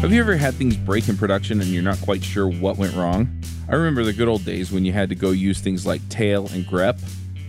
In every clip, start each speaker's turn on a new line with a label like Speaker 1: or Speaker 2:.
Speaker 1: Have you ever had things break in production and you're not quite sure what went wrong? I remember the good old days when you had to go use things like tail and grep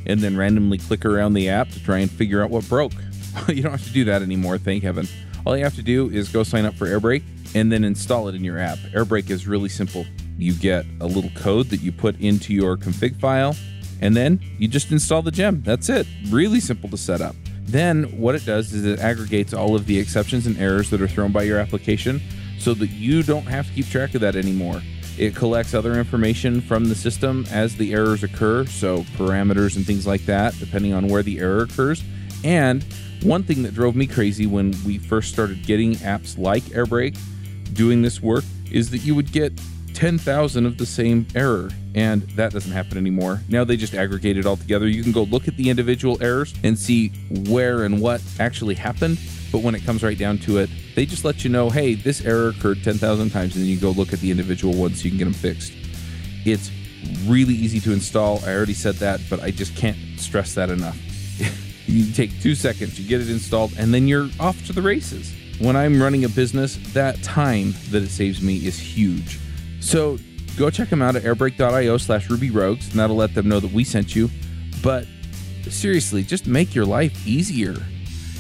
Speaker 1: and then randomly click around the app to try and figure out what broke. you don't have to do that anymore, thank heaven. All you have to do is go sign up for Airbrake and then install it in your app. Airbrake is really simple. You get a little code that you put into your config file and then you just install the gem. That's it. Really simple to set up. Then what it does is it aggregates all of the exceptions and errors that are thrown by your application so that you don't have to keep track of that anymore. It collects other information from the system as the errors occur, so parameters and things like that, depending on where the error occurs. And one thing that drove me crazy when we first started getting apps like Airbrake doing this work is that you would get 10,000 of the same error, and that doesn't happen anymore. Now they just aggregate it all together. You can go look at the individual errors and see where and what actually happened, but when it comes right down to it, they just let you know, hey, this error occurred 10,000 times, and then you go look at the individual ones so you can get them fixed. It's really easy to install. I already said that, but I just can't stress that enough. you take two seconds, you get it installed, and then you're off to the races. When I'm running a business, that time that it saves me is huge. So go check them out at airbrake.io slash rubyrogues, and that'll let them know that we sent you. But seriously, just make your life easier.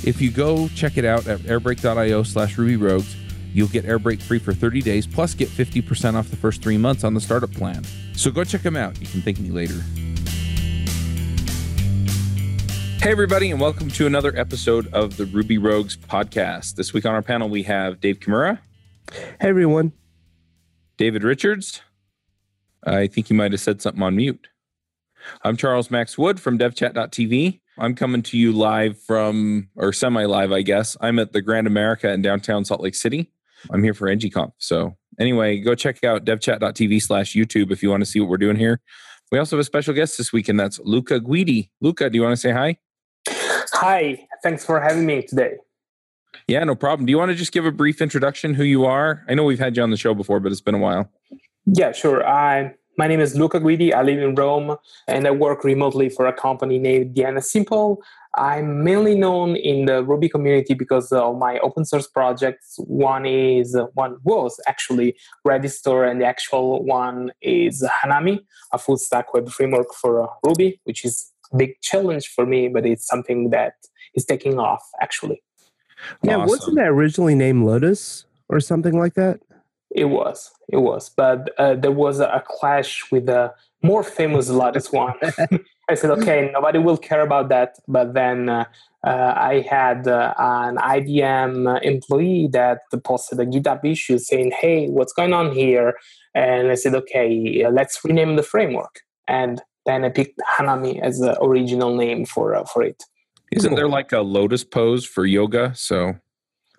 Speaker 1: If you go check it out at airbrake.io slash rubyrogues, you'll get Airbrake free for 30 days, plus get 50% off the first three months on the startup plan. So go check them out. You can thank me later. Hey, everybody, and welcome to another episode of the Ruby Rogues podcast. This week on our panel, we have Dave Kimura.
Speaker 2: Hey, everyone.
Speaker 1: David Richards. I think you might have said something on mute. I'm Charles Max Wood from devchat.tv. I'm coming to you live from, or semi live, I guess. I'm at the Grand America in downtown Salt Lake City. I'm here for NGConf. So, anyway, go check out devchat.tv slash YouTube if you want to see what we're doing here. We also have a special guest this week, and that's Luca Guidi. Luca, do you want to say hi?
Speaker 3: Hi, thanks for having me today.
Speaker 1: Yeah, no problem. Do you want to just give a brief introduction who you are? I know we've had you on the show before, but it's been a while.
Speaker 3: Yeah, sure. I my name is Luca Guidi. I live in Rome and I work remotely for a company named DNSimple. I'm mainly known in the Ruby community because of my open source projects. One is one was actually Redis Store, and the actual one is Hanami, a full stack web framework for uh, Ruby, which is a big challenge for me, but it's something that is taking off actually.
Speaker 2: Yeah, awesome. wasn't that originally named Lotus or something like that?
Speaker 3: It was, it was, but uh, there was a clash with a more famous Lotus one. I said, okay, nobody will care about that. But then uh, uh, I had uh, an IBM employee that posted a GitHub issue saying, hey, what's going on here? And I said, okay, uh, let's rename the framework. And then I picked Hanami as the original name for uh, for it.
Speaker 1: Isn't there like a lotus pose for yoga? So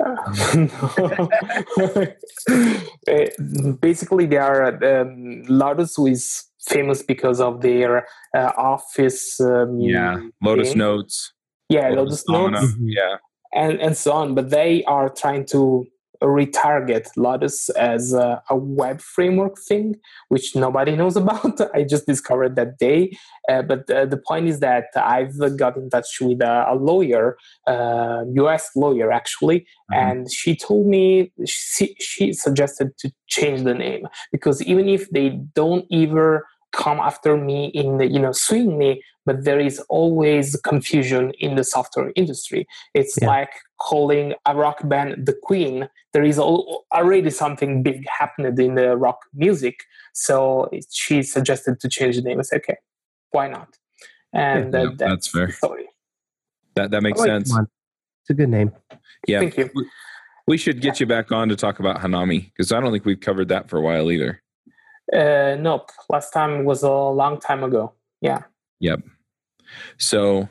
Speaker 3: basically, they are um, Lotus is famous because of their uh, office. Um,
Speaker 1: yeah, Lotus thing. Notes.
Speaker 3: Yeah, Lotus, Lotus Notes.
Speaker 1: Yeah,
Speaker 3: and and so on. But they are trying to retarget Lotus as a, a, web framework thing, which nobody knows about. I just discovered that day. Uh, but uh, the point is that I've got in touch with a, a lawyer, uh, US lawyer actually, mm-hmm. and she told me she, she suggested to change the name because even if they don't ever come after me in the, you know suing me but there is always confusion in the software industry. It's yeah. like calling a rock band the queen. There is already something big happened in the rock music so she suggested to change the name. I said okay why not? And
Speaker 1: yeah, that's, that's, fair.
Speaker 3: story.
Speaker 1: that that makes oh, like sense.
Speaker 2: it's a good name.
Speaker 1: Yeah.
Speaker 3: Thank you.
Speaker 1: We should get you back on to talk about hanami because i don't think we've covered that for a while either
Speaker 3: uh, nope. Last time was a long time ago. Yeah.
Speaker 1: Yep. So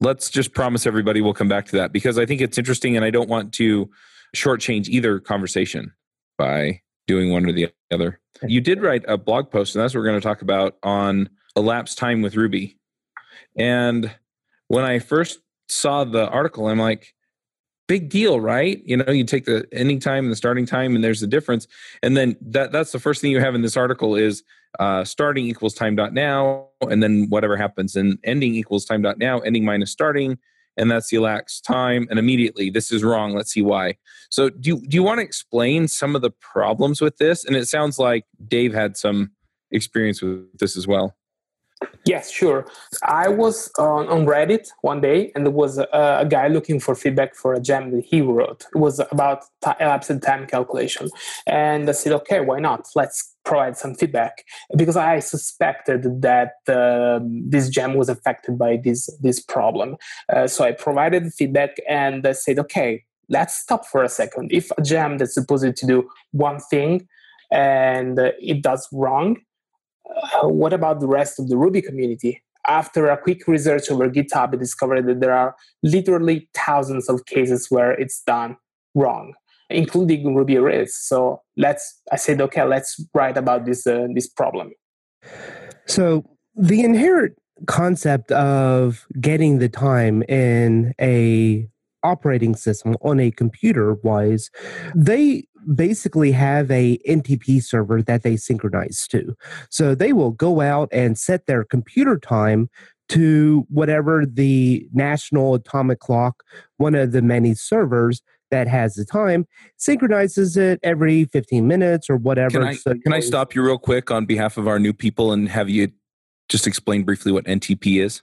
Speaker 1: let's just promise everybody we'll come back to that because I think it's interesting and I don't want to shortchange either conversation by doing one or the other. You did write a blog post, and that's what we're going to talk about on elapsed time with Ruby. And when I first saw the article, I'm like, big deal, right? You know, you take the ending time and the starting time, and there's a difference. And then that that's the first thing you have in this article is uh, starting equals time dot now, and then whatever happens, and ending equals time dot now, ending minus starting, and that's the elapsed time. And immediately, this is wrong. Let's see why. So, do you, do you want to explain some of the problems with this? And it sounds like Dave had some experience with this as well.
Speaker 3: Yes, sure. I was on, on Reddit one day, and there was a, a, guy looking for feedback for a gem that he wrote. It was about t- elapsed time calculation, and I said, "Okay, why not? Let's provide some feedback." Because I suspected that uh, this gem was affected by this this problem. Uh, so I provided feedback, and I said, "Okay, let's stop for a second. If a gem that's supposed to do one thing and it does wrong." What about the rest of the Ruby community? After a quick research over GitHub, I discovered that there are literally thousands of cases where it's done wrong, including Ruby Rails. So let's, I said, okay, let's write about this uh, this problem.
Speaker 2: So the inherent concept of getting the time in a operating system on a computer wise they basically have a NTP server that they synchronize to. So they will go out and set their computer time to whatever the National Atomic Clock, one of the many servers that has the time, synchronizes it every 15 minutes or whatever.
Speaker 1: Can I, so can I stop you real quick on behalf of our new people and have you just explain briefly what NTP is?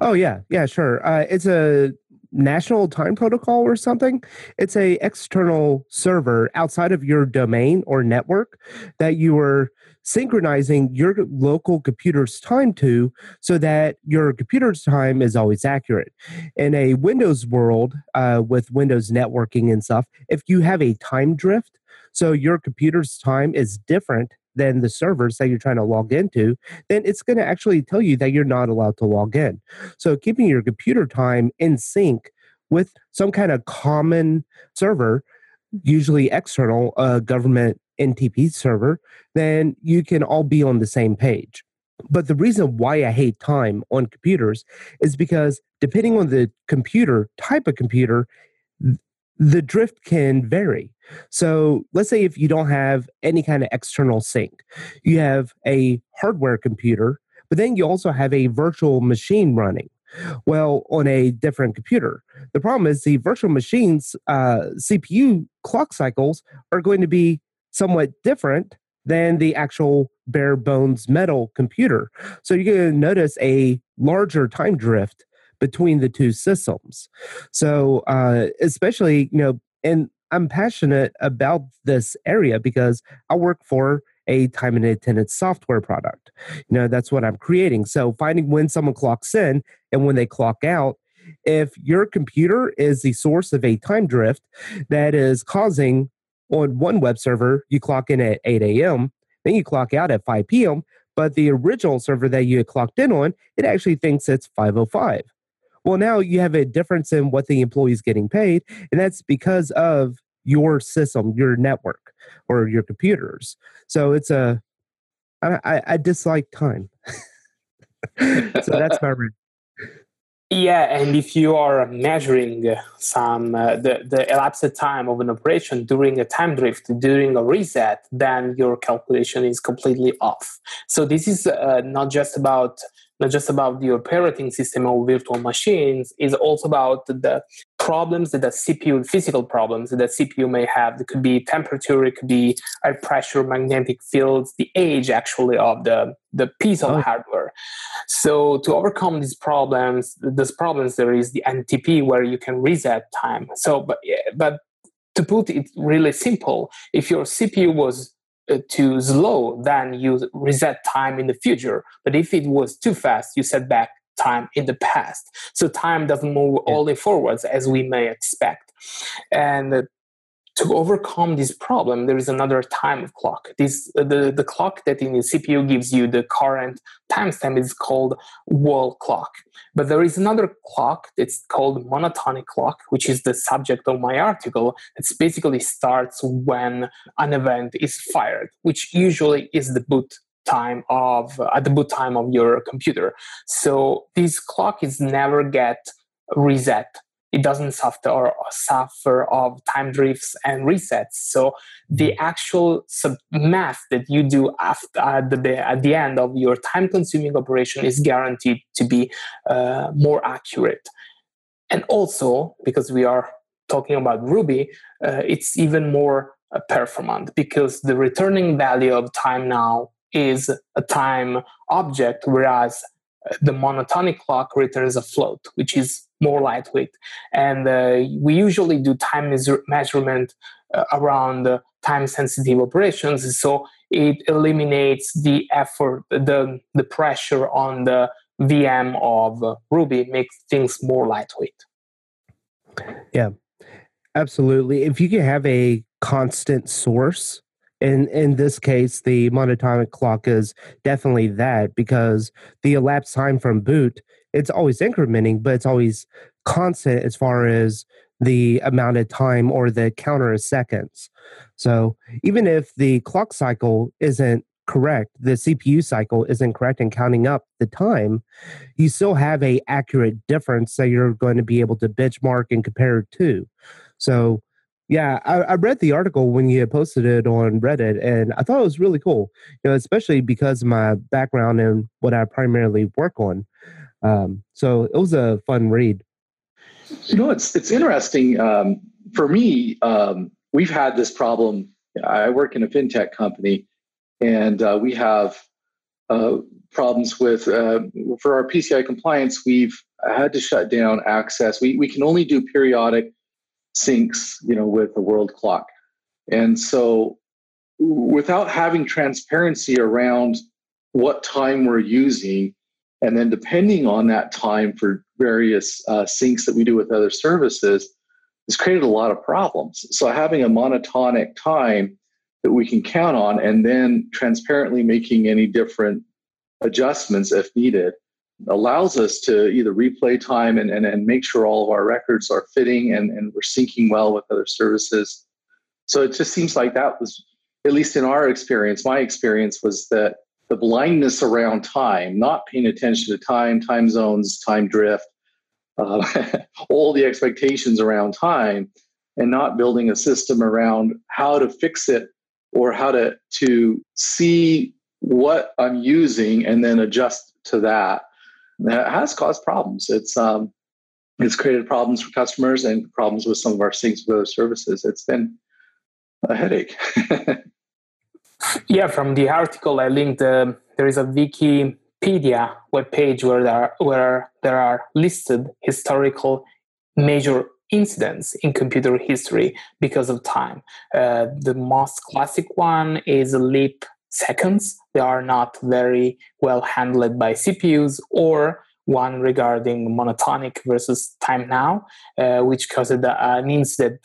Speaker 2: Oh yeah, yeah, sure. Uh, it's a national time protocol or something it's a external server outside of your domain or network that you are synchronizing your local computer's time to so that your computer's time is always accurate. In a windows world uh, with windows networking and stuff if you have a time drift so your computer's time is different than the servers that you're trying to log into, then it's going to actually tell you that you're not allowed to log in. So keeping your computer time in sync with some kind of common server, usually external, uh, government NTP server, then you can all be on the same page. But the reason why I hate time on computers is because depending on the computer, type of computer, the drift can vary. So let's say if you don't have any kind of external sync, you have a hardware computer, but then you also have a virtual machine running. Well, on a different computer. The problem is the virtual machines uh, CPU clock cycles are going to be somewhat different than the actual bare bones metal computer. So you're going to notice a larger time drift between the two systems. So, uh, especially, you know, and I'm passionate about this area because I work for a time and attendance software product. You know, that's what I'm creating. So, finding when someone clocks in and when they clock out, if your computer is the source of a time drift that is causing on one web server, you clock in at 8 a.m., then you clock out at 5 p.m., but the original server that you clocked in on, it actually thinks it's 505. Well, now you have a difference in what the employee is getting paid, and that's because of your system, your network, or your computers. So it's a, I, I, I dislike time. so that's my reason.
Speaker 3: Yeah, and if you are measuring some uh, the the elapsed time of an operation during a time drift, during a reset, then your calculation is completely off. So this is uh, not just about not just about the operating system of virtual machines, is also about the problems that the CPU, physical problems that the CPU may have. It could be temperature, it could be air pressure, magnetic fields, the age actually of the, the piece of oh. hardware. So to overcome these problems, these problems, there is the NTP where you can reset time. So, but, but to put it really simple, if your CPU was Uh, too slow, then you reset time in the future. But if it was too fast, you set back time in the past. So time doesn't move yeah. only forwards as we may expect. And to overcome this problem, there is another time clock. This uh, the, the clock that in the CPU gives you the current timestamp is called wall clock. But there is another clock that's called monotonic clock, which is the subject of my article. It basically starts when an event is fired, which usually is the boot time of at the boot time of your computer. So this clock is never get reset it doesn't suffer or suffer of time drifts and resets. So the mm-hmm. actual sub- math that you do after at the, at the end of your time consuming operation is guaranteed to be uh, more accurate. and also because we are talking about Ruby, uh, it's even more uh, performant because the returning value of time now is a time object, whereas uh, the monotonic clock returns a float, which is more lightweight. And uh, we usually do time measurement uh, around time sensitive operations. So it eliminates the effort, the, the pressure on the VM of Ruby, makes things more lightweight.
Speaker 2: Yeah, absolutely. If you can have a constant source, in in this case, the monotonic clock is definitely that because the elapsed time from boot, it's always incrementing, but it's always constant as far as the amount of time or the counter of seconds. So even if the clock cycle isn't correct, the CPU cycle isn't correct in counting up the time, you still have a accurate difference that you're going to be able to benchmark and compare to. So yeah, I, I, read the article when you posted it on Reddit, and I thought it was really cool. You know, especially because my background and what I primarily work on. Um, so it was a fun read.
Speaker 4: You know, it's it's interesting um, for me. Um, we've had this problem. I work in a fintech company, and uh, we have uh, problems with uh, for our PCI compliance. We've had to shut down access. We we can only do periodic syncs, you know, with the world clock, and so without having transparency around what time we're using and then depending on that time for various uh, syncs that we do with other services has created a lot of problems. So having a monotonic time that we can count on and then transparently making any different adjustments if needed allows us to either replay time and, and, and make sure all of our records are fitting and, and we're syncing well with other services. So it just seems like that was, at least in our experience, my experience was that the blindness around time, not paying attention to time, time zones, time drift, uh, all the expectations around time, and not building a system around how to fix it or how to to see what I'm using and then adjust to that. That has caused problems. It's um, it's created problems for customers and problems with some of our syncs with other services. It's been a headache.
Speaker 3: yeah, from the article I linked, uh, there is a Wikipedia webpage where there are, where there are listed historical major incidents in computer history because of time. Uh, the most classic one is leap seconds. They are not very well handled by CPUs, or one regarding monotonic versus time now, uh, which caused an incident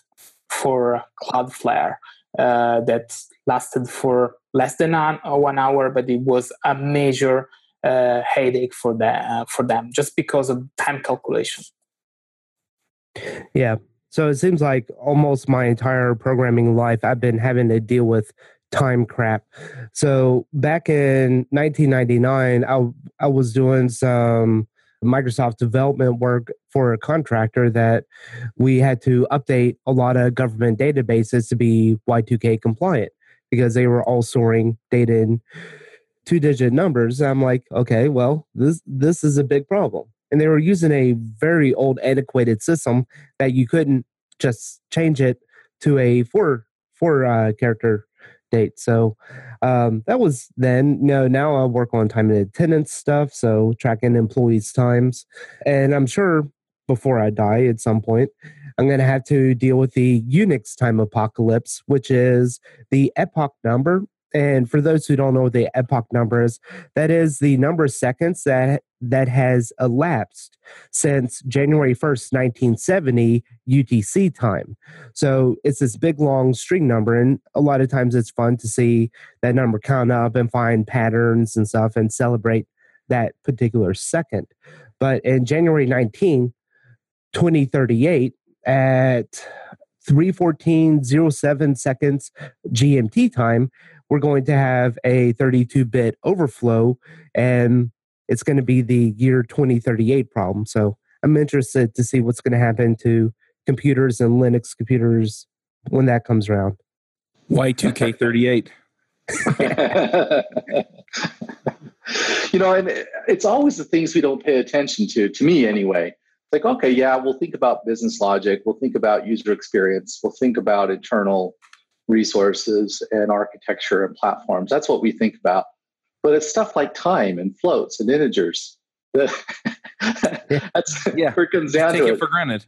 Speaker 3: for Cloudflare uh, that lasted for less than one hour, but it was a major uh, headache for, the, uh, for them just because of time calculation.
Speaker 2: Yeah. So it seems like almost my entire programming life, I've been having to deal with time crap. So back in 1999, I, I was doing some Microsoft development work for a contractor that we had to update a lot of government databases to be Y2K compliant because they were all storing data in two digit numbers. I'm like, okay, well, this this is a big problem. And they were using a very old antiquated system that you couldn't just change it to a four four uh, character date. So um, that was then. Know, now I work on time and attendance stuff, so tracking employees' times, and I'm sure before I die at some point, I'm going to have to deal with the Unix time apocalypse, which is the epoch number. And for those who don't know the epoch number is, that is the number of seconds that that has elapsed since January 1st, 1970 UTC time. So it's this big long string number. And a lot of times it's fun to see that number count up and find patterns and stuff and celebrate that particular second. But in January 19, 2038, at 314.07 seconds GMT time, we're going to have a 32 bit overflow and it's going to be the year 2038 problem. So I'm interested to see what's going to happen to computers and Linux computers when that comes around.
Speaker 1: Y2K38.
Speaker 4: you know, and it's always the things we don't pay attention to, to me anyway, It's like, okay, yeah, we'll think about business logic, we'll think about user experience, we'll think about internal resources and architecture and platforms. That's what we think about. But it's stuff like time and floats and integers. That's
Speaker 1: yeah.
Speaker 4: where it comes down
Speaker 1: Take
Speaker 4: to
Speaker 1: it
Speaker 4: it.
Speaker 1: for granted.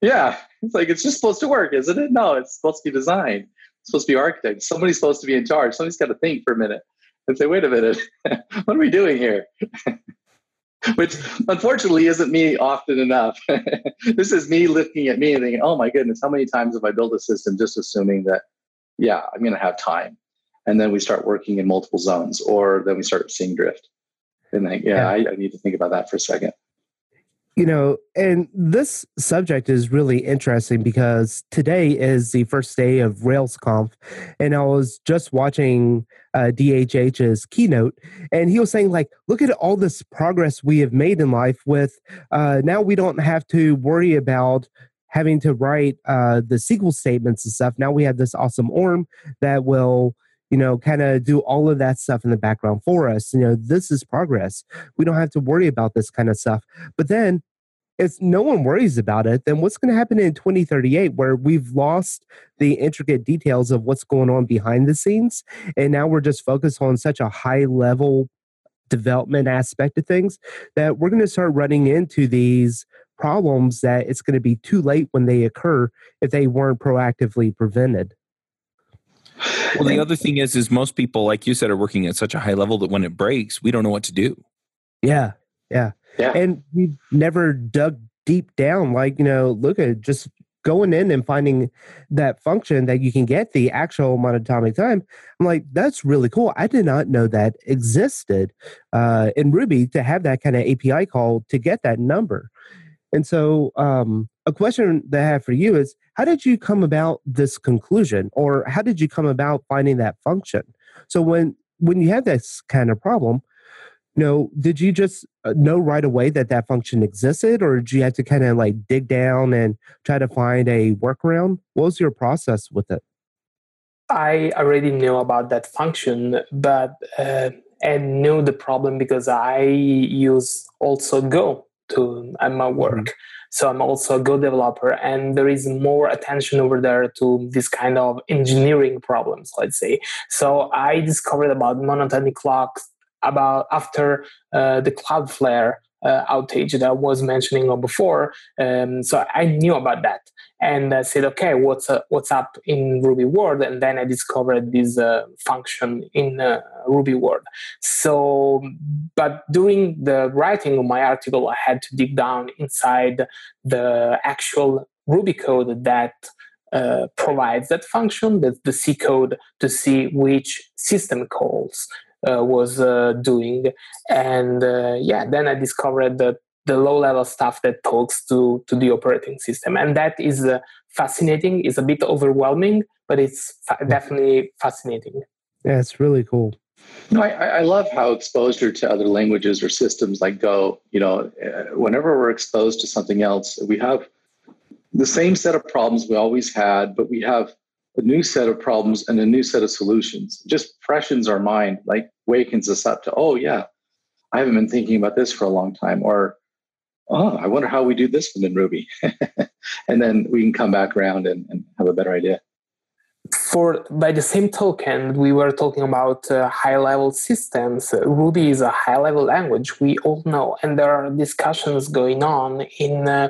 Speaker 4: Yeah. It's like it's just supposed to work, isn't it? No, it's supposed to be designed. It's supposed to be architect. Somebody's supposed to be in charge. Somebody's got to think for a minute and say, wait a minute, what are we doing here? Which unfortunately isn't me often enough. this is me looking at me and thinking, oh my goodness, how many times have I built a system just assuming that, yeah, I'm going to have time. And then we start working in multiple zones, or then we start seeing drift. And think, yeah, yeah. I, I need to think about that for a second
Speaker 2: you know, and this subject is really interesting because today is the first day of RailsConf, and I was just watching uh, DHH's keynote, and he was saying like, look at all this progress we have made in life. With uh, now, we don't have to worry about having to write uh, the SQL statements and stuff. Now we have this awesome ORM that will you know, kind of do all of that stuff in the background for us. You know, this is progress. We don't have to worry about this kind of stuff. But then if no one worries about it, then what's going to happen in 2038 where we've lost the intricate details of what's going on behind the scenes? And now we're just focused on such a high level development aspect of things that we're going to start running into these problems that it's going to be too late when they occur if they weren't proactively prevented.
Speaker 1: Well, the other thing is, is most people, like you said, are working at such a high level that when it breaks, we don't know what to do.
Speaker 2: Yeah, yeah, yeah. And we've never dug deep down. Like you know, look at just going in and finding that function that you can get the actual monatomic time. I'm like, that's really cool. I did not know that existed uh, in Ruby to have that kind of API call to get that number. And so, um, a question that I have for you is how did you come about this conclusion? Or how did you come about finding that function? So when when you have this kind of problem you know did you just uh, know right away that that function existed? Or did you have to kind of like dig down and try to find a workaround? What was your process with it?
Speaker 3: I already knew about that function but uh, and knew the problem because i use also go to uh, my work mm-hmm. So I'm also a Go developer, and there is more attention over there to this kind of engineering problems, let's say. So I discovered about monotonic clocks about after uh, the Cloudflare uh, outage that I was mentioning before. Um, so I knew about that and I said, okay, what's uh, what's up in Ruby World? And then I discovered this uh, function in uh, Ruby World. So, but during the writing of my article, I had to dig down inside the actual Ruby code that uh, provides that function, the, the C code, to see which system calls was uh, doing. And uh, yeah, then I discovered that the low level stuff that talks to to the operating system. And that is uh, fascinating. It's a bit overwhelming but it's fa- definitely fascinating.
Speaker 2: Yeah it's really cool.
Speaker 4: No, I, I love how exposure to other languages or systems like Go, you know, uh, whenever we're exposed to something else, we have the same set of problems we always had, but we have a new set of problems and a new set of solutions. Just freshens our mind, like wakens us up to, oh, yeah, I haven't been thinking about this for a long time. Or oh, I wonder how we do this in Ruby. and then we can come back around and, and, have a better idea.
Speaker 3: For by the same token, we were talking about uh, high level systems. Ruby is a high level language, we all know, and there are discussions going on in uh,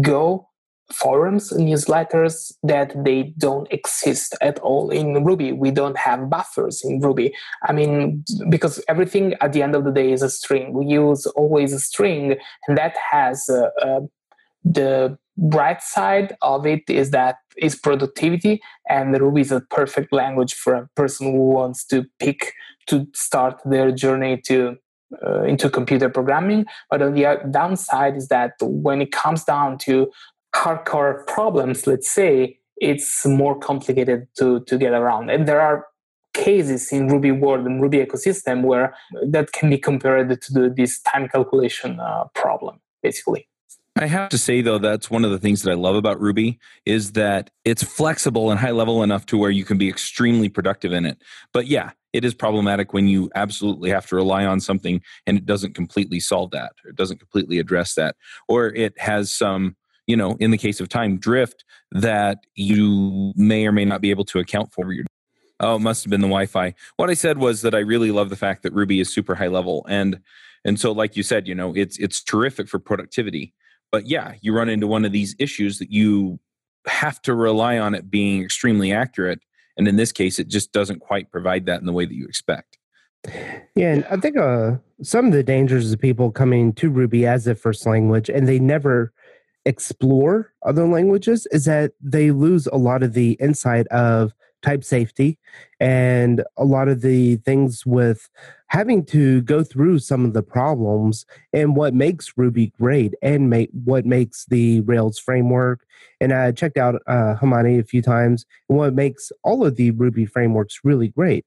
Speaker 3: Go forums, newsletters that they don't exist at all in Ruby. We don't have buffers in Ruby. I mean, because everything at the end of the day is a string. We use always a string, and that has uh, uh, the bright side of it is that is productivity, and Ruby is a perfect language for a person who wants to pick to start their journey to uh, into computer programming. But on the downside is that when it comes down to hardcore problems, let's say, it's more complicated to, to get around. And there are cases in Ruby world and Ruby ecosystem where that can be compared to the, this time calculation uh, problem, basically.
Speaker 1: I have to say though, that's one of the things that I love about Ruby is that it's flexible and high level enough to where you can be extremely productive in it. But yeah, it is problematic when you absolutely have to rely on something and it doesn't completely solve that or it doesn't completely address that or it has some you know in the case of time drift that you may or may not be able to account for. Your oh it must have been the wi-fi. What i said was that i really love the fact that ruby is super high level and and so like you said you know it's it's terrific for productivity. But yeah you run into one of these issues that you have to rely on it being extremely accurate and in this case, it just doesn't quite provide that in the way that you expect.
Speaker 2: Yeah, and I think uh, some of the dangers of people coming to Ruby as a first language and they never explore other languages is that they lose a lot of the insight of type safety and a lot of the things with having to go through some of the problems and what makes Ruby great and make what makes the Rails framework. And I checked out uh, Hanami a few times and what makes all of the Ruby frameworks really great.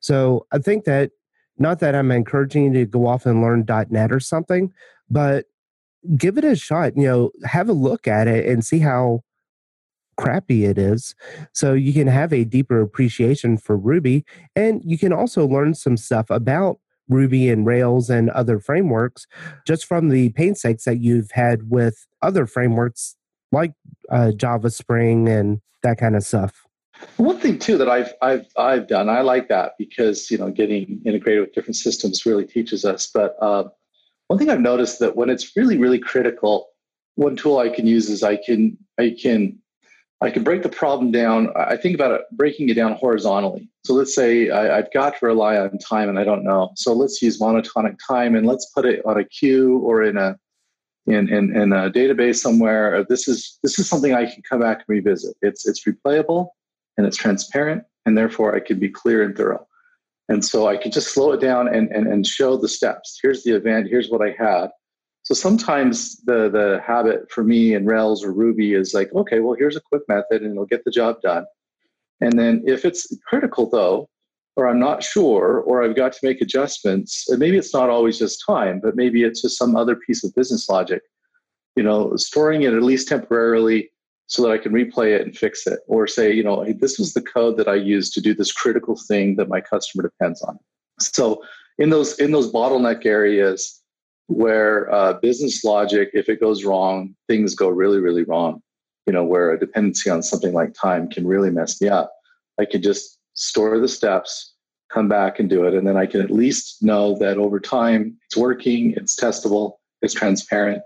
Speaker 2: So I think that not that I'm encouraging you to go off and learn .NET or something, but give it a shot. You know, have a look at it and see how crappy it is. So you can have a deeper appreciation for Ruby. And you can also learn some stuff about Ruby and Rails and other frameworks just from the painstakes that you've had with other frameworks like uh, Java Spring and that kind of stuff.
Speaker 4: One thing too that I've I've I've done, I like that because you know getting integrated with different systems really teaches us. But uh, one thing I've noticed that when it's really really critical, one tool I can use is I can I can I can break the problem down. I think about it breaking it down horizontally. So let's say I, have got to rely on time and I don't know. So let's use monotonic time and let's put it on a queue or in a in, in, in a database somewhere. Uh, this is this is something I can come back and revisit. It's it's replayable and it's transparent and therefore I can be clear and thorough. And so I can just slow it down and, and, and show the steps. Here's the event, here's what I had. So sometimes the the habit for me in Rails or Ruby is like, okay, well, here's a quick method and it'll get the job done. And then if it's critical though, or I'm not sure, or I've got to make adjustments, and maybe it's not always just time, but maybe it's just some other piece of business logic, you know, storing it at least temporarily so that I can replay it and fix it. Or say, you know, hey, this was the code that I used to do this critical thing that my customer depends on. So in those in those bottleneck areas, where uh, business logic, if it goes wrong, things go really, really wrong. You know, where a dependency on something like time can really mess me up. I can just store the steps, come back and do it. And then I can at least know that over time it's working, it's testable, it's transparent.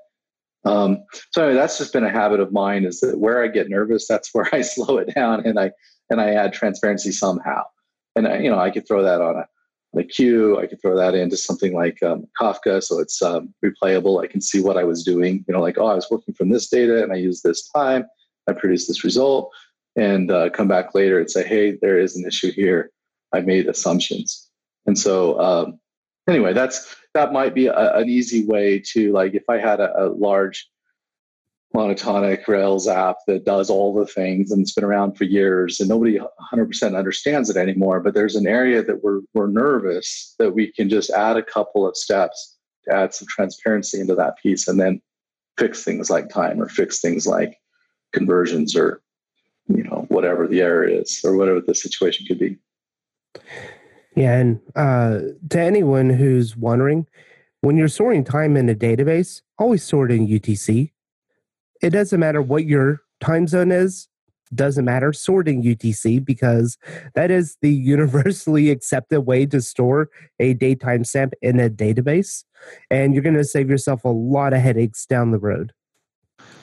Speaker 4: Um, so anyway, that's just been a habit of mine is that where I get nervous, that's where I slow it down and I and I add transparency somehow. And I, you know, I could throw that on a the queue. I could throw that into something like um, Kafka, so it's um, replayable. I can see what I was doing. You know, like oh, I was working from this data and I used this time. I produced this result, and uh, come back later and say, hey, there is an issue here. I made assumptions, and so um, anyway, that's that might be a, an easy way to like if I had a, a large monotonic Rails app that does all the things and it's been around for years and nobody 100% understands it anymore. But there's an area that we're, we're nervous that we can just add a couple of steps to add some transparency into that piece and then fix things like time or fix things like conversions or you know whatever the error is or whatever the situation could be
Speaker 2: yeah and uh, to anyone who's wondering when you're storing time in a database always store it in utc it doesn't matter what your time zone is doesn't matter sorting UTC because that is the universally accepted way to store a date timestamp in a database. And you're going to save yourself a lot of headaches down the road.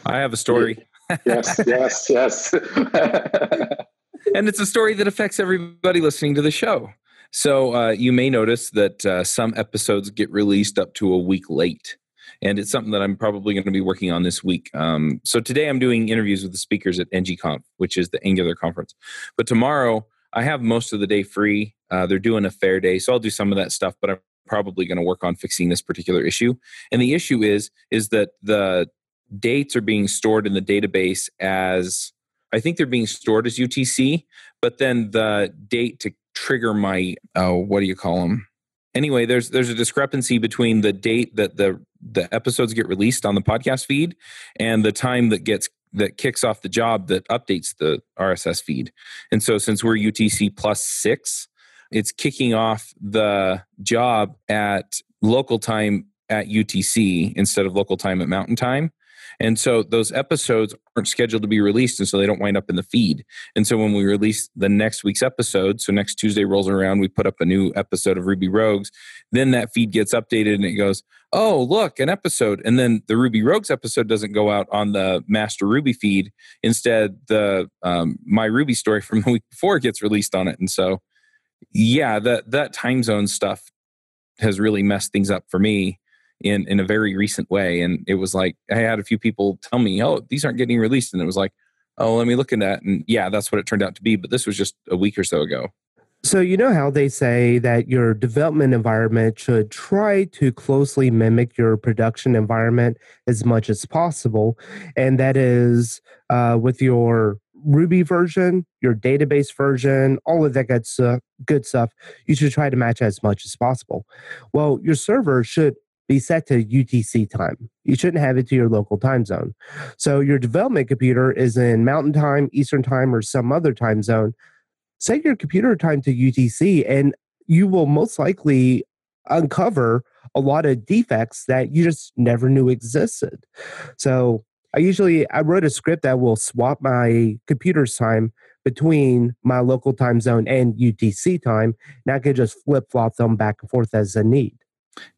Speaker 1: I have a story.
Speaker 4: yes, yes, yes.
Speaker 1: and it's a story that affects everybody listening to the show. So uh, you may notice that uh, some episodes get released up to a week late and it's something that I'm probably going to be working on this week. Um, so today I'm doing interviews with the speakers at ngconf, which is the Angular conference. But tomorrow I have most of the day free. Uh, they're doing a fair day, so I'll do some of that stuff. But I'm probably going to work on fixing this particular issue. And the issue is is that the dates are being stored in the database as I think they're being stored as UTC, but then the date to trigger my uh, what do you call them? Anyway, there's there's a discrepancy between the date that the the episodes get released on the podcast feed and the time that gets that kicks off the job that updates the RSS feed. And so since we're UTC plus 6, it's kicking off the job at local time at UTC instead of local time at Mountain Time. And so those episodes aren't scheduled to be released, and so they don't wind up in the feed. And so when we release the next week's episode, so next Tuesday rolls around, we put up a new episode of Ruby Rogues. Then that feed gets updated, and it goes, "Oh, look, an episode!" And then the Ruby Rogues episode doesn't go out on the Master Ruby feed. Instead, the um, My Ruby story from the week before gets released on it. And so, yeah, that that time zone stuff has really messed things up for me in in a very recent way. And it was like I had a few people tell me, "Oh, these aren't getting released," and it was like, "Oh, let me look at that." And yeah, that's what it turned out to be. But this was just a week or so ago.
Speaker 2: So, you know how they say that your development environment should try to closely mimic your production environment as much as possible. And that is uh, with your Ruby version, your database version, all of that good stuff, good stuff, you should try to match as much as possible. Well, your server should be set to UTC time. You shouldn't have it to your local time zone. So your development computer is in Mountain Time, Eastern Time, or some other time zone. Set your computer time to UTC, and you will most likely uncover a lot of defects that you just never knew existed. So I usually I wrote a script that will swap my computer's time between my local time zone and UTC time, and I could just flip flop them back and forth as a need.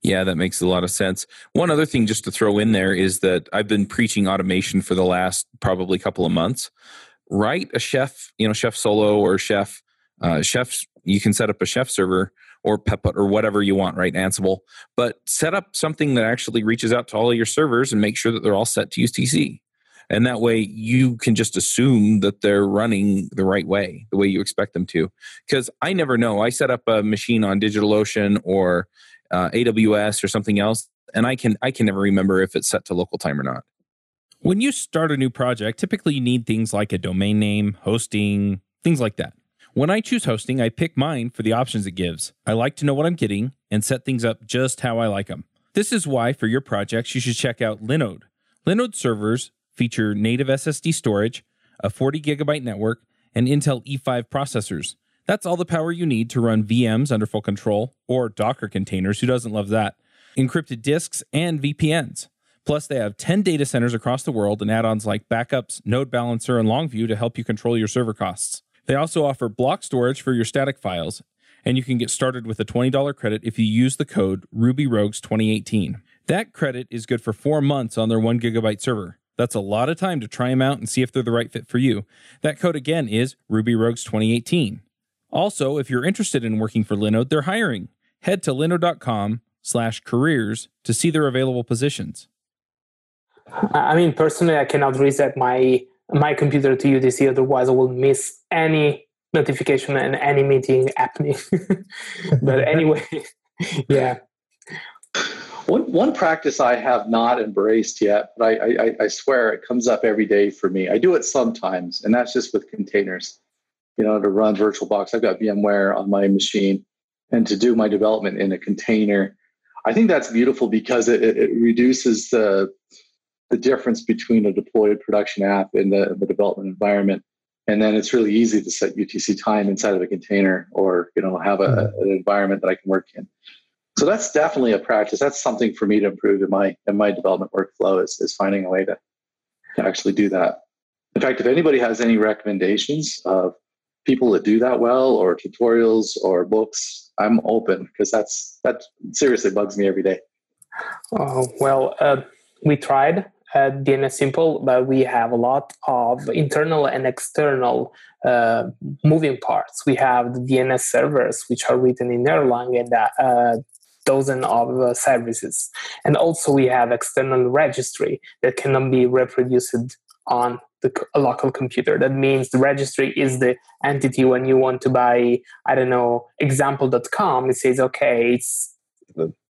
Speaker 1: Yeah, that makes a lot of sense. One other thing just to throw in there is that I've been preaching automation for the last probably couple of months. Write a chef, you know, chef solo or chef, uh, chefs, you can set up a chef server or Puppet or whatever you want, right? Ansible, but set up something that actually reaches out to all of your servers and make sure that they're all set to UTC. And that way you can just assume that they're running the right way, the way you expect them to. Because I never know. I set up a machine on DigitalOcean or uh, AWS or something else, and I can I can never remember if it's set to local time or not.
Speaker 5: When you start a new project, typically you need things like a domain name, hosting, things like that. When I choose hosting, I pick mine for the options it gives. I like to know what I'm getting and set things up just how I like them. This is why for your projects you should check out Linode. Linode servers feature native SSD storage, a 40 gigabyte network, and Intel E5 processors. That's all the power you need to run VMs under full control, or Docker containers, who doesn't love that, encrypted disks, and VPNs. Plus, they have 10 data centers across the world and add ons like backups, Node Balancer, and Longview to help you control your server costs. They also offer block storage for your static files, and you can get started with a $20 credit if you use the code RubyRogues2018. That credit is good for four months on their one gigabyte server. That's a lot of time to try them out and see if they're the right fit for you. That code again is RubyRogues2018. Also, if you're interested in working for Linode, they're hiring. Head to linode.com slash careers to see their available positions.
Speaker 3: I mean, personally, I cannot reset my my computer to UTC, otherwise I will miss any notification and any meeting happening. but anyway, yeah.
Speaker 4: One, one practice I have not embraced yet, but I, I, I swear it comes up every day for me. I do it sometimes, and that's just with containers you know, to run VirtualBox. I've got VMware on my machine and to do my development in a container. I think that's beautiful because it, it reduces the the difference between a deployed production app and the, the development environment. And then it's really easy to set UTC time inside of a container or, you know, have a, mm-hmm. an environment that I can work in. So that's definitely a practice. That's something for me to improve in my in my development workflow is, is finding a way to, to actually do that. In fact, if anybody has any recommendations of people that do that well or tutorials or books i'm open because that's that seriously bugs me every day
Speaker 3: oh well uh, we tried uh, DNSimple, but we have a lot of internal and external uh, moving parts. We have the DNS servers, which are written in Erlang, and a uh, dozen of uh, services. And also, we have external registry that cannot be reproduced on the, a local computer. That means the registry is the entity when you want to buy, I don't know, example.com. It says, okay, it's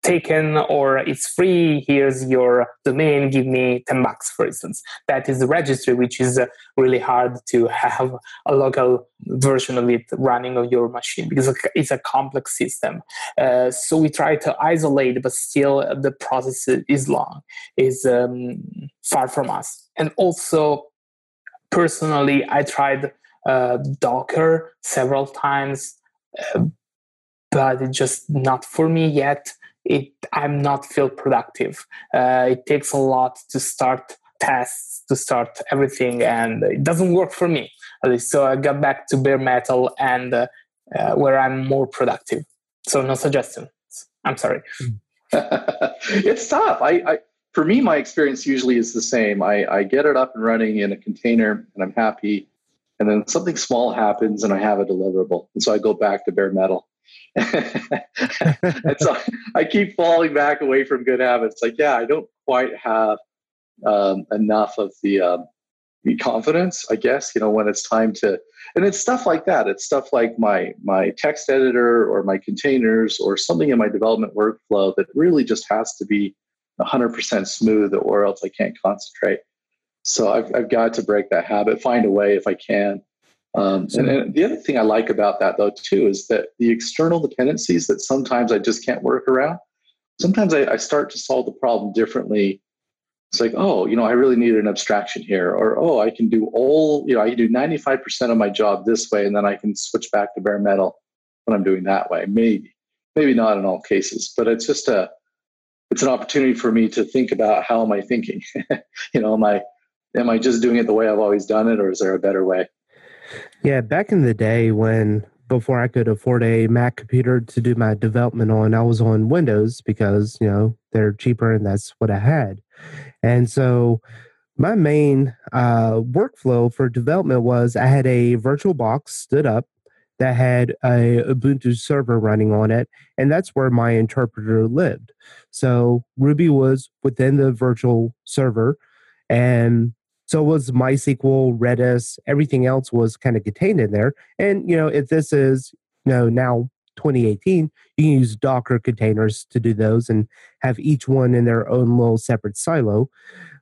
Speaker 3: taken or it's free. Here's your domain. Give me 10 bucks, for instance. That is the registry, which is uh, really hard to have a local version of it running on your machine because it's a complex system. Uh, so we try to isolate, but still the process is long, is um, far from us. And also, personally, I tried uh, Docker several times. Uh, but it's just not for me yet. It I'm not feel productive. Uh, it takes a lot to start tests, to start everything, and it doesn't work for me. So I got back to bare metal and uh, uh, where I'm more productive. So no suggestions. I'm sorry.
Speaker 4: it's tough. I, I, for me, my experience usually is the same. I, I get it up and running in a container, and I'm happy. And then something small happens, and I have a deliverable, and so I go back to bare metal. and so I keep falling back away from good habits. Like, yeah, I don't quite have um, enough of the um, the confidence, I guess. You know, when it's time to, and it's stuff like that. It's stuff like my my text editor or my containers or something in my development workflow that really just has to be 100% smooth, or else I can't concentrate. So I've I've got to break that habit, find a way if I can. Um, and, and, the other thing I like about that, though, too, is that the external dependencies that sometimes I just can't work around, sometimes I, I, start to solve the problem differently. It's like, oh, you know, I really need an abstraction here, or oh, I can do all, you know, I can do 95% of my job this way, and then I can switch back to bare metal when I'm doing that way. Maybe, maybe not in all cases, but it's just a, it's an opportunity for me to think about how am I thinking? you know, am I, am I just doing it the way I've always done it, or is there a better way?
Speaker 2: Yeah, back in the day when before I could afford a Mac computer to do my development on, I was on Windows because, you know, they're cheaper and that's what I had. And so my main uh, workflow for development was I had a virtual box stood up that had a Ubuntu server running on it, and that's where my interpreter lived. So Ruby was within the virtual server, and so was MySQL, Redis, everything else was kind of contained in there. And you know, if this is you know now 2018, you can use Docker containers to do those and have each one in their own little separate silo.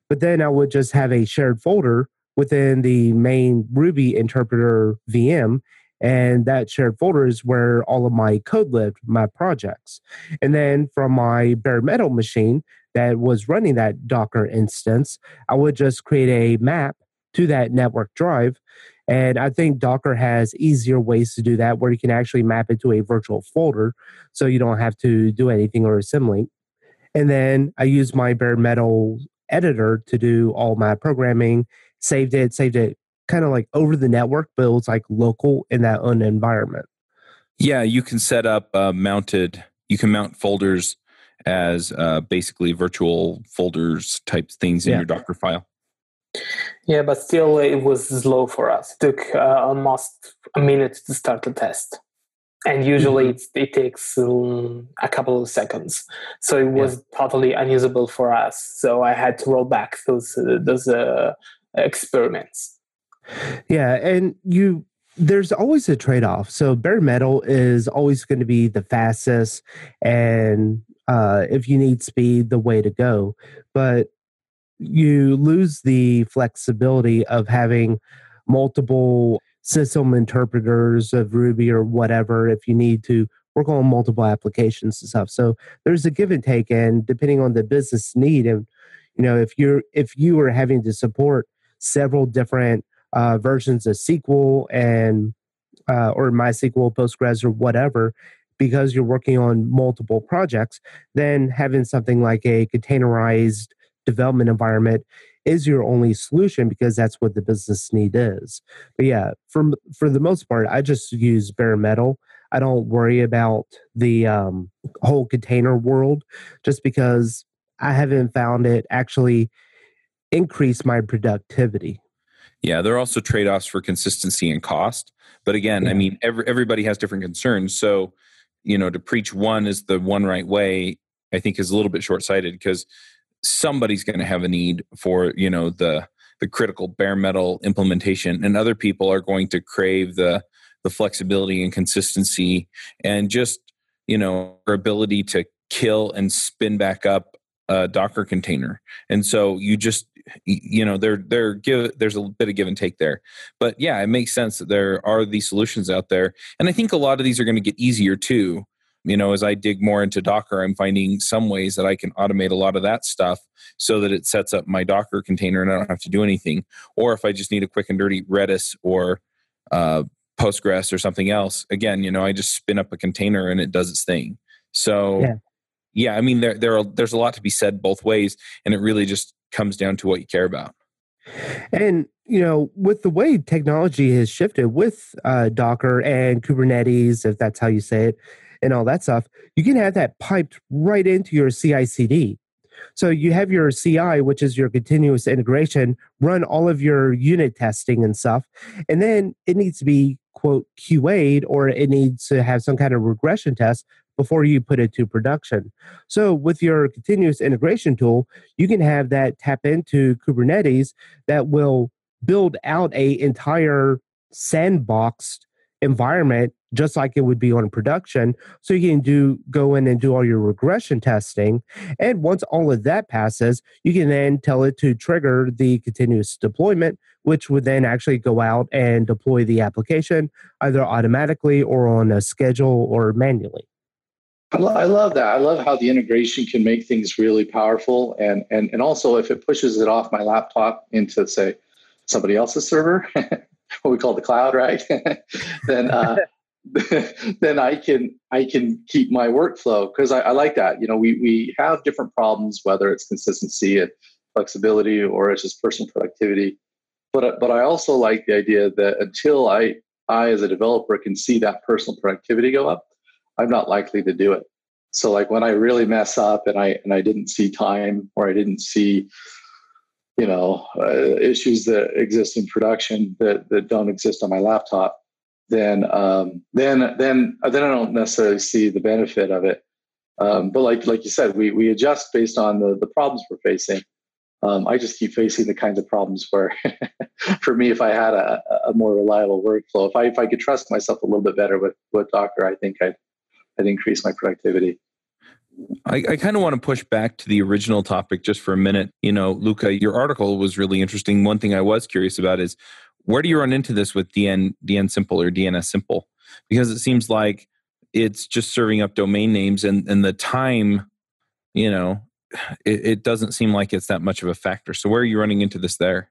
Speaker 2: But then I would just have a shared folder within the main Ruby interpreter VM. And that shared folder is where all of my code lived, my projects. And then from my bare metal machine, that was running that Docker instance, I would just create a map to that network drive. And I think Docker has easier ways to do that where you can actually map it to a virtual folder so you don't have to do anything or assembly. And then I use my bare metal editor to do all my programming, saved it, saved it kind of like over the network, but it was like local in that own environment.
Speaker 1: Yeah, you can set up uh, mounted, you can mount folders as uh, basically virtual folders type things in yeah. your Docker file.
Speaker 3: Yeah, but still, it was slow for us. It took uh, almost a minute to start the test, and usually mm-hmm. it takes um, a couple of seconds. So it was yeah. totally unusable for us. So I had to roll back those uh, those uh, experiments.
Speaker 2: Yeah, and you there's always a trade off. So bare metal is always going to be the fastest and uh, if you need speed, the way to go. But you lose the flexibility of having multiple system interpreters of Ruby or whatever if you need to work on multiple applications and stuff. So there's a give and take, and depending on the business need, and you know if you're if you are having to support several different uh, versions of SQL and uh, or MySQL, Postgres, or whatever, because you're working on multiple projects, then having something like a containerized development environment is your only solution because that's what the business need is. But yeah, for for the most part, I just use bare metal. I don't worry about the um, whole container world just because I haven't found it actually increase my productivity.
Speaker 1: Yeah, there are also trade offs for consistency and cost. But again, yeah. I mean, every, everybody has different concerns. So you know to preach one is the one right way i think is a little bit short-sighted because somebody's going to have a need for you know the the critical bare metal implementation and other people are going to crave the the flexibility and consistency and just you know our ability to kill and spin back up a docker container and so you just you know there there give there's a bit of give and take there. But yeah it makes sense that there are these solutions out there. And i think a lot of these are going to get easier too you know as i dig more into docker i'm finding some ways that i can automate a lot of that stuff so that it sets up my docker container and i don't have to do anything. Or if i just need a quick and dirty redis or uh,
Speaker 5: Postgres or something else, again, you know, I just spin up a container and it does its thing. So, yeah, yeah I mean, there, there are, there's a lot to be said both ways, and it really just comes down to what you care about.
Speaker 2: And you know, with the way technology has shifted with uh, Docker and Kubernetes, if that's how you say it, and all that stuff, you can have that piped right into your CI/CD. So you have your CI, which is your continuous integration, run all of your unit testing and stuff, and then it needs to be quote QA'd or it needs to have some kind of regression test before you put it to production. So with your continuous integration tool, you can have that tap into Kubernetes that will build out a entire sandboxed environment just like it would be on production. So you can do go in and do all your regression testing. And once all of that passes you can then tell it to trigger the continuous deployment which would then actually go out and deploy the application either automatically or on a schedule or manually
Speaker 4: I love that. I love how the integration can make things really powerful, and and and also if it pushes it off my laptop into say somebody else's server, what we call the cloud, right? then uh, then I can I can keep my workflow because I, I, like that. You know, we we have different problems whether it's consistency and flexibility or it's just personal productivity. But but I also like the idea that until I I as a developer can see that personal productivity go up, I'm not likely to do it. So like when I really mess up and I and I didn't see time or I didn't see you know uh, issues that exist in production that that don't exist on my laptop then um, then then then I don't necessarily see the benefit of it um, but like like you said we we adjust based on the the problems we're facing um, I just keep facing the kinds of problems where for me if I had a, a more reliable workflow if I if I could trust myself a little bit better with with Docker I think I'd I'd increase my productivity
Speaker 5: I, I kind of want to push back to the original topic just for a minute. You know, Luca, your article was really interesting. One thing I was curious about is where do you run into this with DN DN simple or DNS simple? Because it seems like it's just serving up domain names and, and the time, you know, it, it doesn't seem like it's that much of a factor. So where are you running into this there?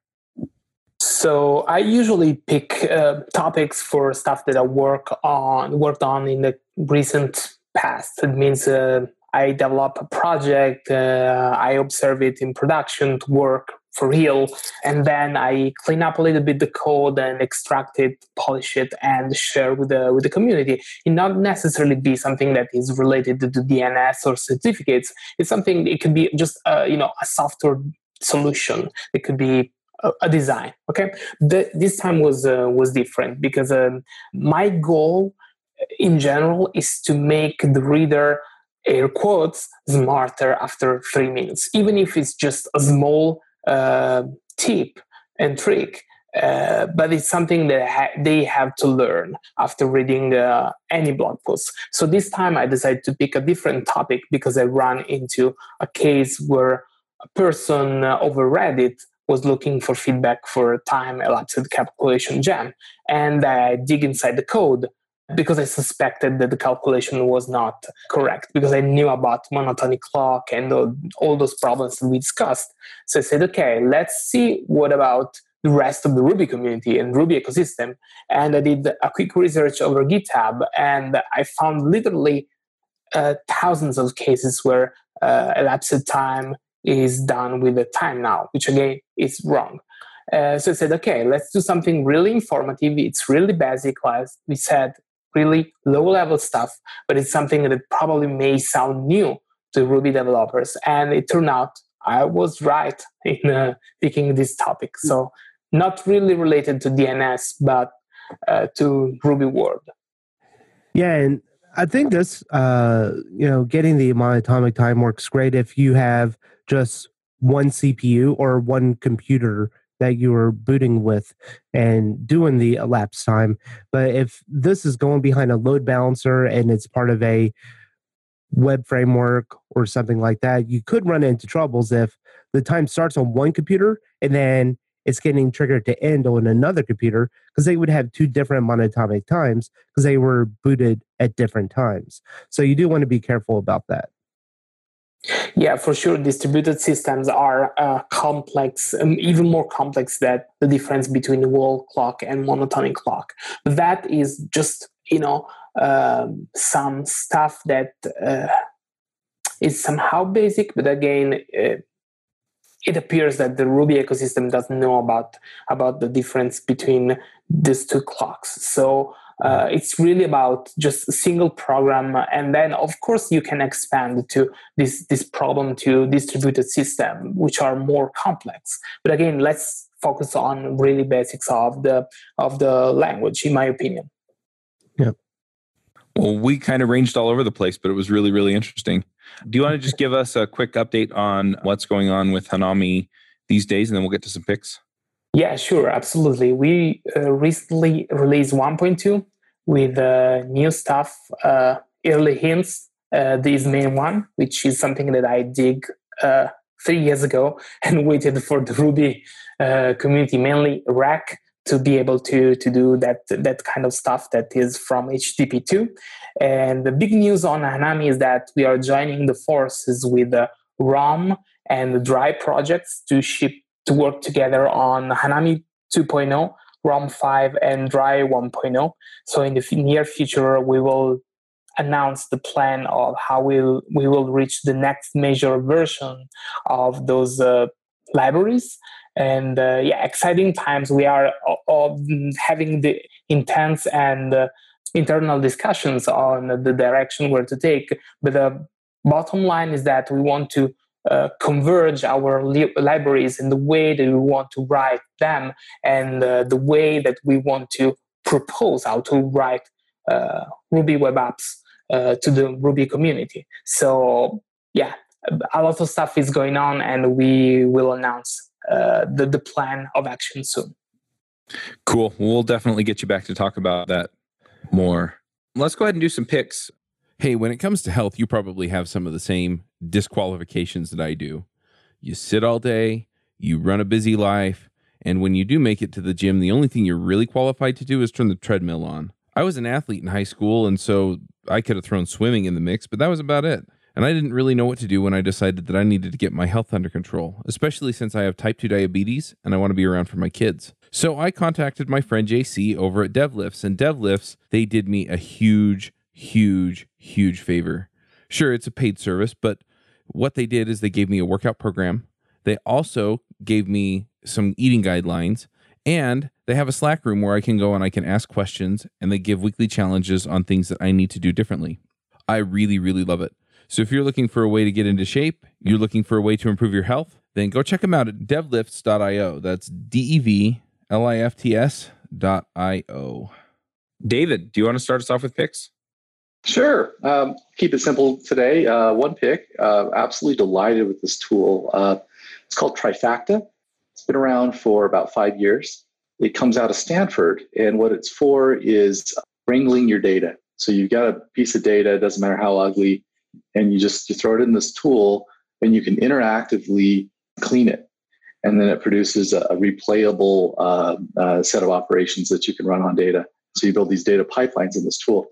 Speaker 3: So I usually pick uh, topics for stuff that I work on worked on in the recent past. It means uh, I develop a project, uh, I observe it in production to work for real, and then I clean up a little bit the code and extract it, polish it, and share with the with the community. It not necessarily be something that is related to the DNS or certificates. It's something. It could be just uh, you know a software solution. It could be a, design. Okay, the, this time was uh, was different because um, my goal in general is to make the reader air quotes smarter after three minutes even if it's just a small uh, tip and trick uh, but it's something that ha- they have to learn after reading uh, any blog post. So this time I decided to pick a different topic because I ran into a case where a person uh, Reddit was looking for feedback for a time elapsed calculation gem. And I dig inside the code because I suspected that the calculation was not correct because I knew about monotonic clock and all those problems that we discussed. So I said, okay, let's see what about the rest of the Ruby community and Ruby ecosystem. And I did a quick research over GitHub and I found literally uh, thousands of cases where uh, elapsed time is done with the time now, which again is wrong. Uh, so I said, okay, let's do something really informative. It's really basic, as we said, really low level stuff, but it's something that probably may sound new to Ruby developers. And it turned out I was right in uh, picking this topic. So, not really related to DNS, but uh, to Ruby world.
Speaker 2: Yeah, and I think this, uh, you know, getting the monatomic time works great if you have just one CPU or one computer that you are booting with and doing the elapsed time. But if this is going behind a load balancer and it's part of a web framework or something like that, you could run into troubles if the time starts on one computer and then it's getting triggered to end on another computer because they would have two different monatomic times because they were booted at different times. So you do want to be careful about that.
Speaker 3: Yeah, for sure. Distributed systems are uh, complex, um, even more complex than the difference between wall clock and monotonic clock. That is just you know um, some stuff that uh, is somehow basic, but again, uh, it appears that the Ruby ecosystem doesn't know about about the difference between these two clocks. So uh, it's really about just a single program, and then of course you can expand to this this problem to distributed system, which are more complex. But again, let's focus on really basics of the of the language, in my opinion.
Speaker 2: Yeah.
Speaker 5: Well, we kind of ranged all over the place, but it was really, really interesting. Do you want to just give us a quick update on what's going on with Hanami these days, and then we'll get to some picks?
Speaker 3: Yeah, sure, absolutely. We uh, recently released 1.2 with uh, new stuff, uh, early hints. Uh, this main one, which is something that I dig uh, three years ago and waited for the Ruby uh, community, mainly Rack, to be able to to do that that kind of stuff that is from HTTP2. And the big news on Hanami is that we are joining the forces with the ROM and the Dry projects to ship to work together on Hanami 2.0, ROM 5, and Dry 1.0. So in the near future, we will announce the plan of how we'll, we will reach the next major version of those uh, libraries. And uh, yeah exciting times. We are all having the intense and uh, internal discussions on the direction where to take. But the bottom line is that we want to uh, converge our li- libraries in the way that we want to write them and uh, the way that we want to propose how to write uh, ruby web apps uh, to the ruby community so yeah a lot of stuff is going on and we will announce uh, the, the plan of action soon.
Speaker 5: Cool. We'll definitely get you back to talk about that more. Let's go ahead and do some picks.
Speaker 1: Hey, when it comes to health, you probably have some of the same disqualifications that I do. You sit all day, you run a busy life, and when you do make it to the gym, the only thing you're really qualified to do is turn the treadmill on. I was an athlete in high school, and so I could have thrown swimming in the mix, but that was about it. And I didn't really know what to do when I decided that I needed to get my health under control, especially since I have type 2 diabetes and I want to be around for my kids. So I contacted my friend JC over at DevLifts, and DevLifts, they did me a huge, huge, huge favor. Sure, it's a paid service, but what they did is they gave me a workout program. They also gave me some eating guidelines, and they have a Slack room where I can go and I can ask questions, and they give weekly challenges on things that I need to do differently. I really, really love it. So if you're looking for a way to get into shape, you're looking for a way to improve your health, then go check them out at devlifts.io. That's D E V L I F T S.io.
Speaker 5: David, do you want to start us off with picks?
Speaker 4: Sure. Um, keep it simple today. Uh, one pick. Uh, absolutely delighted with this tool. Uh, it's called Trifacta. It's been around for about five years. It comes out of Stanford, and what it's for is wrangling your data. So you've got a piece of data, it doesn't matter how ugly, and you just you throw it in this tool and you can interactively clean it and then it produces a, a replayable uh, uh, set of operations that you can run on data so you build these data pipelines in this tool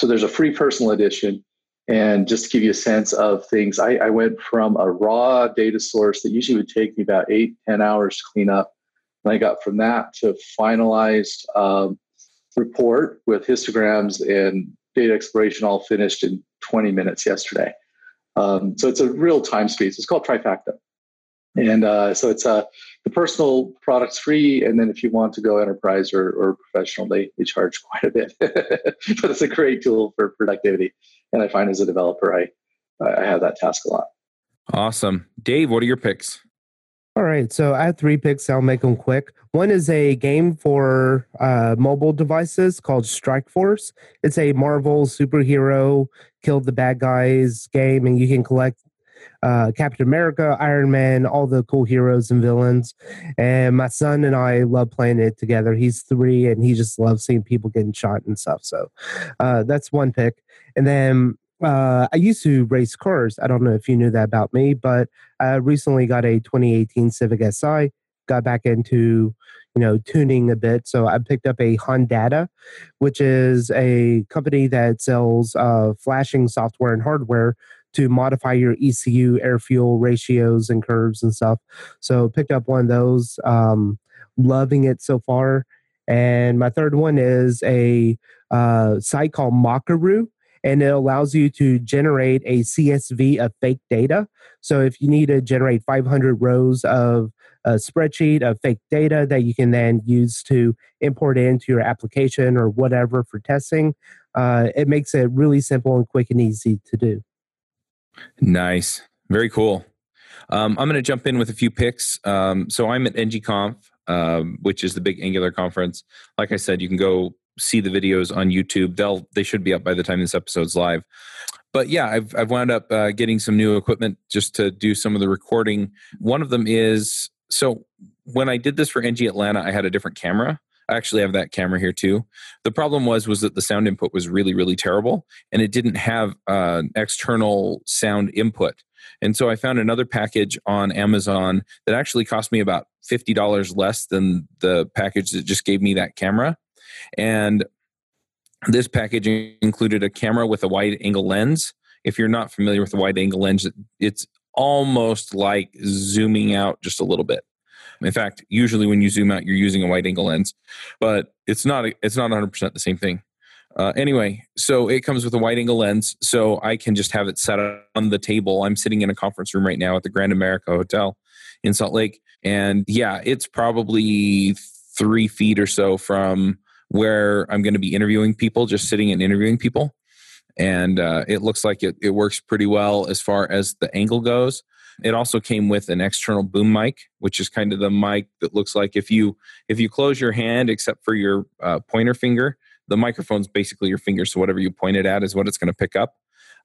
Speaker 4: so there's a free personal edition and just to give you a sense of things I, I went from a raw data source that usually would take me about eight, eight ten hours to clean up and i got from that to finalized um, report with histograms and data exploration all finished in 20 minutes yesterday. Um, so it's a real time space. It's called Trifacta. And uh, so it's uh, the personal product's free. And then if you want to go enterprise or, or professional, they, they charge quite a bit. but it's a great tool for productivity. And I find as a developer, I, I have that task a lot.
Speaker 5: Awesome. Dave, what are your picks?
Speaker 2: All right, so I have three picks. I'll make them quick. One is a game for uh, mobile devices called Strike Force. It's a Marvel superhero kill the bad guys game, and you can collect uh, Captain America, Iron Man, all the cool heroes and villains. And my son and I love playing it together. He's three, and he just loves seeing people getting shot and stuff. So uh, that's one pick. And then uh, I used to race cars. I don't know if you knew that about me, but I recently got a 2018 Civic Si. Got back into you know tuning a bit, so I picked up a Hondata, which is a company that sells uh, flashing software and hardware to modify your ECU air fuel ratios and curves and stuff. So picked up one of those. Um, loving it so far. And my third one is a uh, site called Mockaroo, and it allows you to generate a CSV of fake data. So if you need to generate 500 rows of a spreadsheet of fake data that you can then use to import into your application or whatever for testing, uh, it makes it really simple and quick and easy to do.
Speaker 1: Nice. Very cool. Um, I'm going to jump in with a few picks. Um, so I'm at NGConf, um, which is the big Angular conference. Like I said, you can go see the videos on YouTube. They'll they should be up by the time this episode's live. But yeah, I've I've wound up uh, getting some new equipment just to do some of the recording. One of them is so when I did this for NG Atlanta, I had a different camera. I actually have that camera here too. The problem was was that the sound input was really really terrible, and it didn't have uh, external sound input. And so I found another package on Amazon that actually cost me about fifty dollars less than the package that just gave me that camera. And this package included a camera with a wide angle lens. If you're not familiar with the wide angle lens, it's almost like zooming out just a little bit. In fact, usually when you zoom out, you're using a wide angle lens, but it's not it's not 100 percent the same thing. Uh, anyway, so it comes with a wide angle lens, so I can just have it set on the table. I'm sitting in a conference room right now at the Grand America Hotel in Salt Lake, and yeah, it's probably three feet or so from where I'm going to be interviewing people, just sitting and interviewing people. And uh, it looks like it, it works pretty well as far as the angle goes. It also came with an external boom mic, which is kind of the mic that looks like if you if you close your hand, except for your uh, pointer finger, the microphone's basically your finger. So whatever you point it at is what it's going to pick up.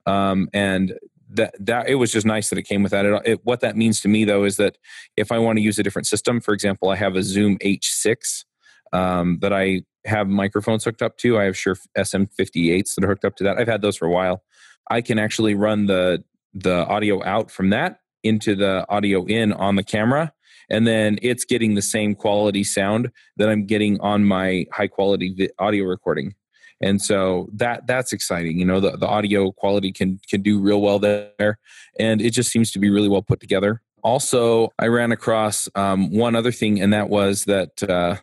Speaker 1: Um, and that that it was just nice that it came with that. It, it, what that means to me though is that if I want to use a different system, for example, I have a Zoom H6 um, that I have microphones hooked up to. I have Shure SM58s that are hooked up to that. I've had those for a while. I can actually run the the audio out from that into the audio in on the camera and then it's getting the same quality sound that I'm getting on my high quality audio recording. And so that that's exciting. You know, the, the audio quality can can do real well there, and it just seems to be really well put together. Also, I ran across um, one other thing, and that was that uh,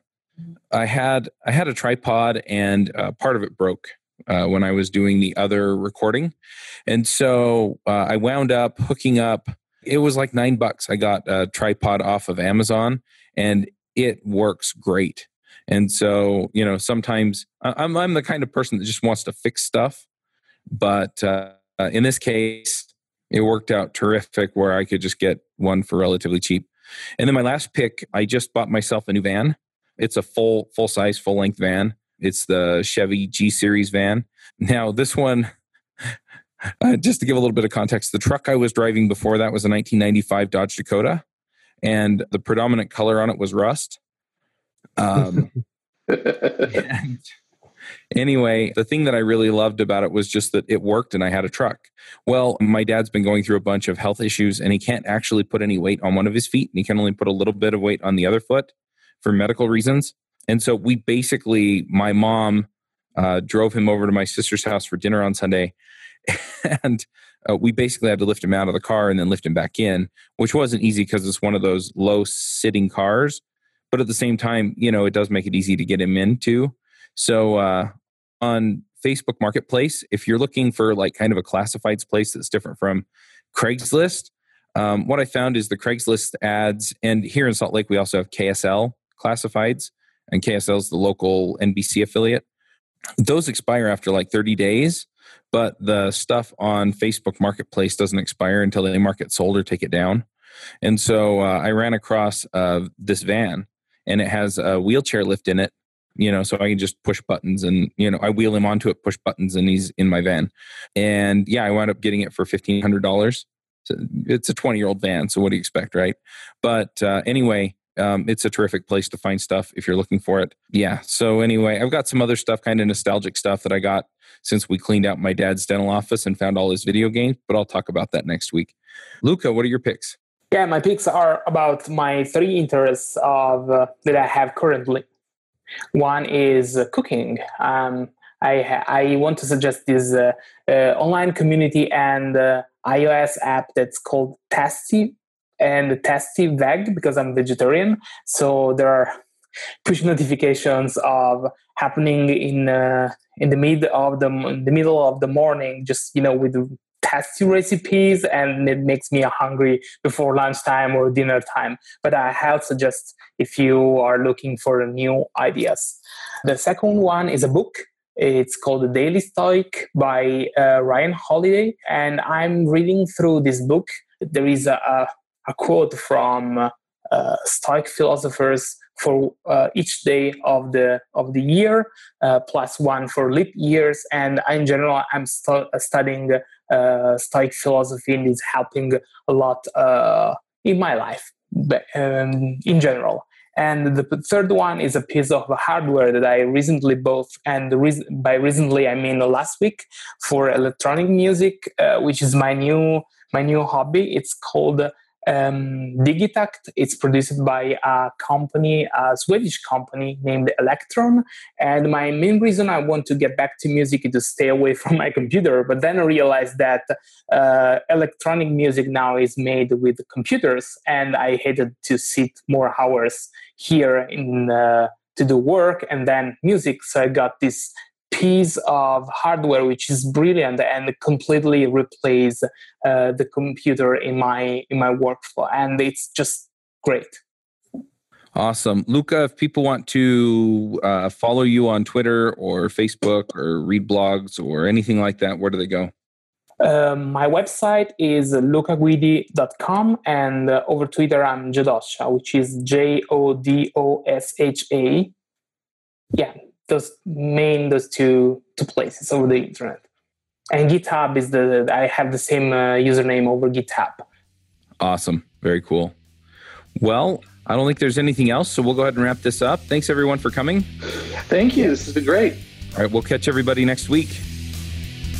Speaker 1: I had I had a tripod and uh, part of it broke uh, when I was doing the other recording, and so uh, I wound up hooking up. It was like nine bucks. I got a tripod off of Amazon, and it works great. And so you know, sometimes I'm I'm the kind of person that just wants to fix stuff, but uh, in this case, it worked out terrific where I could just get one for relatively cheap. And then my last pick, I just bought myself a new van it's a full full size full length van. It's the Chevy G Series van. Now this one. Uh, just to give a little bit of context, the truck I was driving before that was a 1995 Dodge Dakota, and the predominant color on it was rust. Um, anyway, the thing that I really loved about it was just that it worked and I had a truck. Well, my dad's been going through a bunch of health issues and he can't actually put any weight on one of his feet and he can only put a little bit of weight on the other foot for medical reasons. And so we basically, my mom uh, drove him over to my sister's house for dinner on Sunday. And uh, we basically had to lift him out of the car and then lift him back in, which wasn't easy because it's one of those low sitting cars. But at the same time, you know, it does make it easy to get him into. So uh, on Facebook Marketplace, if you're looking for like kind of a classifieds place that's different from Craigslist, um, what I found is the Craigslist ads, and here in Salt Lake, we also have KSL, classifieds, and KSL is the local NBC affiliate. Those expire after like 30 days, but the stuff on Facebook Marketplace doesn't expire until they mark it sold or take it down. And so uh, I ran across uh, this van, and it has a wheelchair lift in it. You know, so I can just push buttons, and you know, I wheel him onto it, push buttons, and he's in my van. And yeah, I wound up getting it for fifteen hundred dollars. It's a twenty-year-old van, so what do you expect, right? But uh, anyway, um, it's a terrific place to find stuff if you're looking for it. Yeah. So anyway, I've got some other stuff, kind of nostalgic stuff that I got since we cleaned out my dad's dental office and found all his video games. But I'll talk about that next week. Luca, what are your picks?
Speaker 3: Yeah, my picks are about my three interests of uh, that I have currently. One is uh, cooking. Um, I I want to suggest this uh, uh online community and uh, iOS app that's called Tasty and Tasty Veg because I'm vegetarian. So there are push notifications of happening in uh, in the mid of the the middle of the morning, just you know with tasty recipes, and it makes me hungry before lunchtime or dinner time. But I highly suggest if you are looking for new ideas. The second one is a book. It's called The Daily Stoic by uh, Ryan Holiday, and I'm reading through this book. There is a, a, a quote from uh, Stoic philosophers for uh, each day of the of the year, uh, plus one for leap years. And in general, I'm stu- studying uh, Stoic philosophy, and it's helping a lot uh, in my life, but, um, in general. And the third one is a piece of hardware that I recently bought, and reason, by recently I mean last week for electronic music, uh, which is my new my new hobby. It's called um, Digitakt. It's produced by a company, a Swedish company named Elektron. And my main reason I want to get back to music is to stay away from my computer. But then I realized that uh, electronic music now is made with computers, and I hated to sit more hours here in. Uh, to do work and then music. So I got this piece of hardware which is brilliant and completely replace uh, the computer in my in my workflow and it's just great.
Speaker 1: Awesome. Luca if people want to uh, follow you on twitter or facebook or read blogs or anything like that where do they go?
Speaker 3: Um, my website is lucaguidi.com and uh, over Twitter I'm Jodosha, which is J O D O S H A. Yeah, those main those two two places over the internet. And GitHub is the I have the same uh, username over GitHub.
Speaker 1: Awesome, very cool. Well, I don't think there's anything else, so we'll go ahead and wrap this up. Thanks everyone for coming.
Speaker 4: Thank you. This has been great.
Speaker 1: All right, we'll catch everybody next week.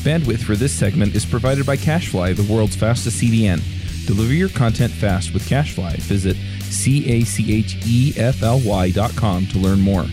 Speaker 5: Bandwidth for this segment is provided by CacheFly, the world's fastest CDN. Deliver your content fast with CacheFly. Visit C A C H E F L Y dot com to learn more.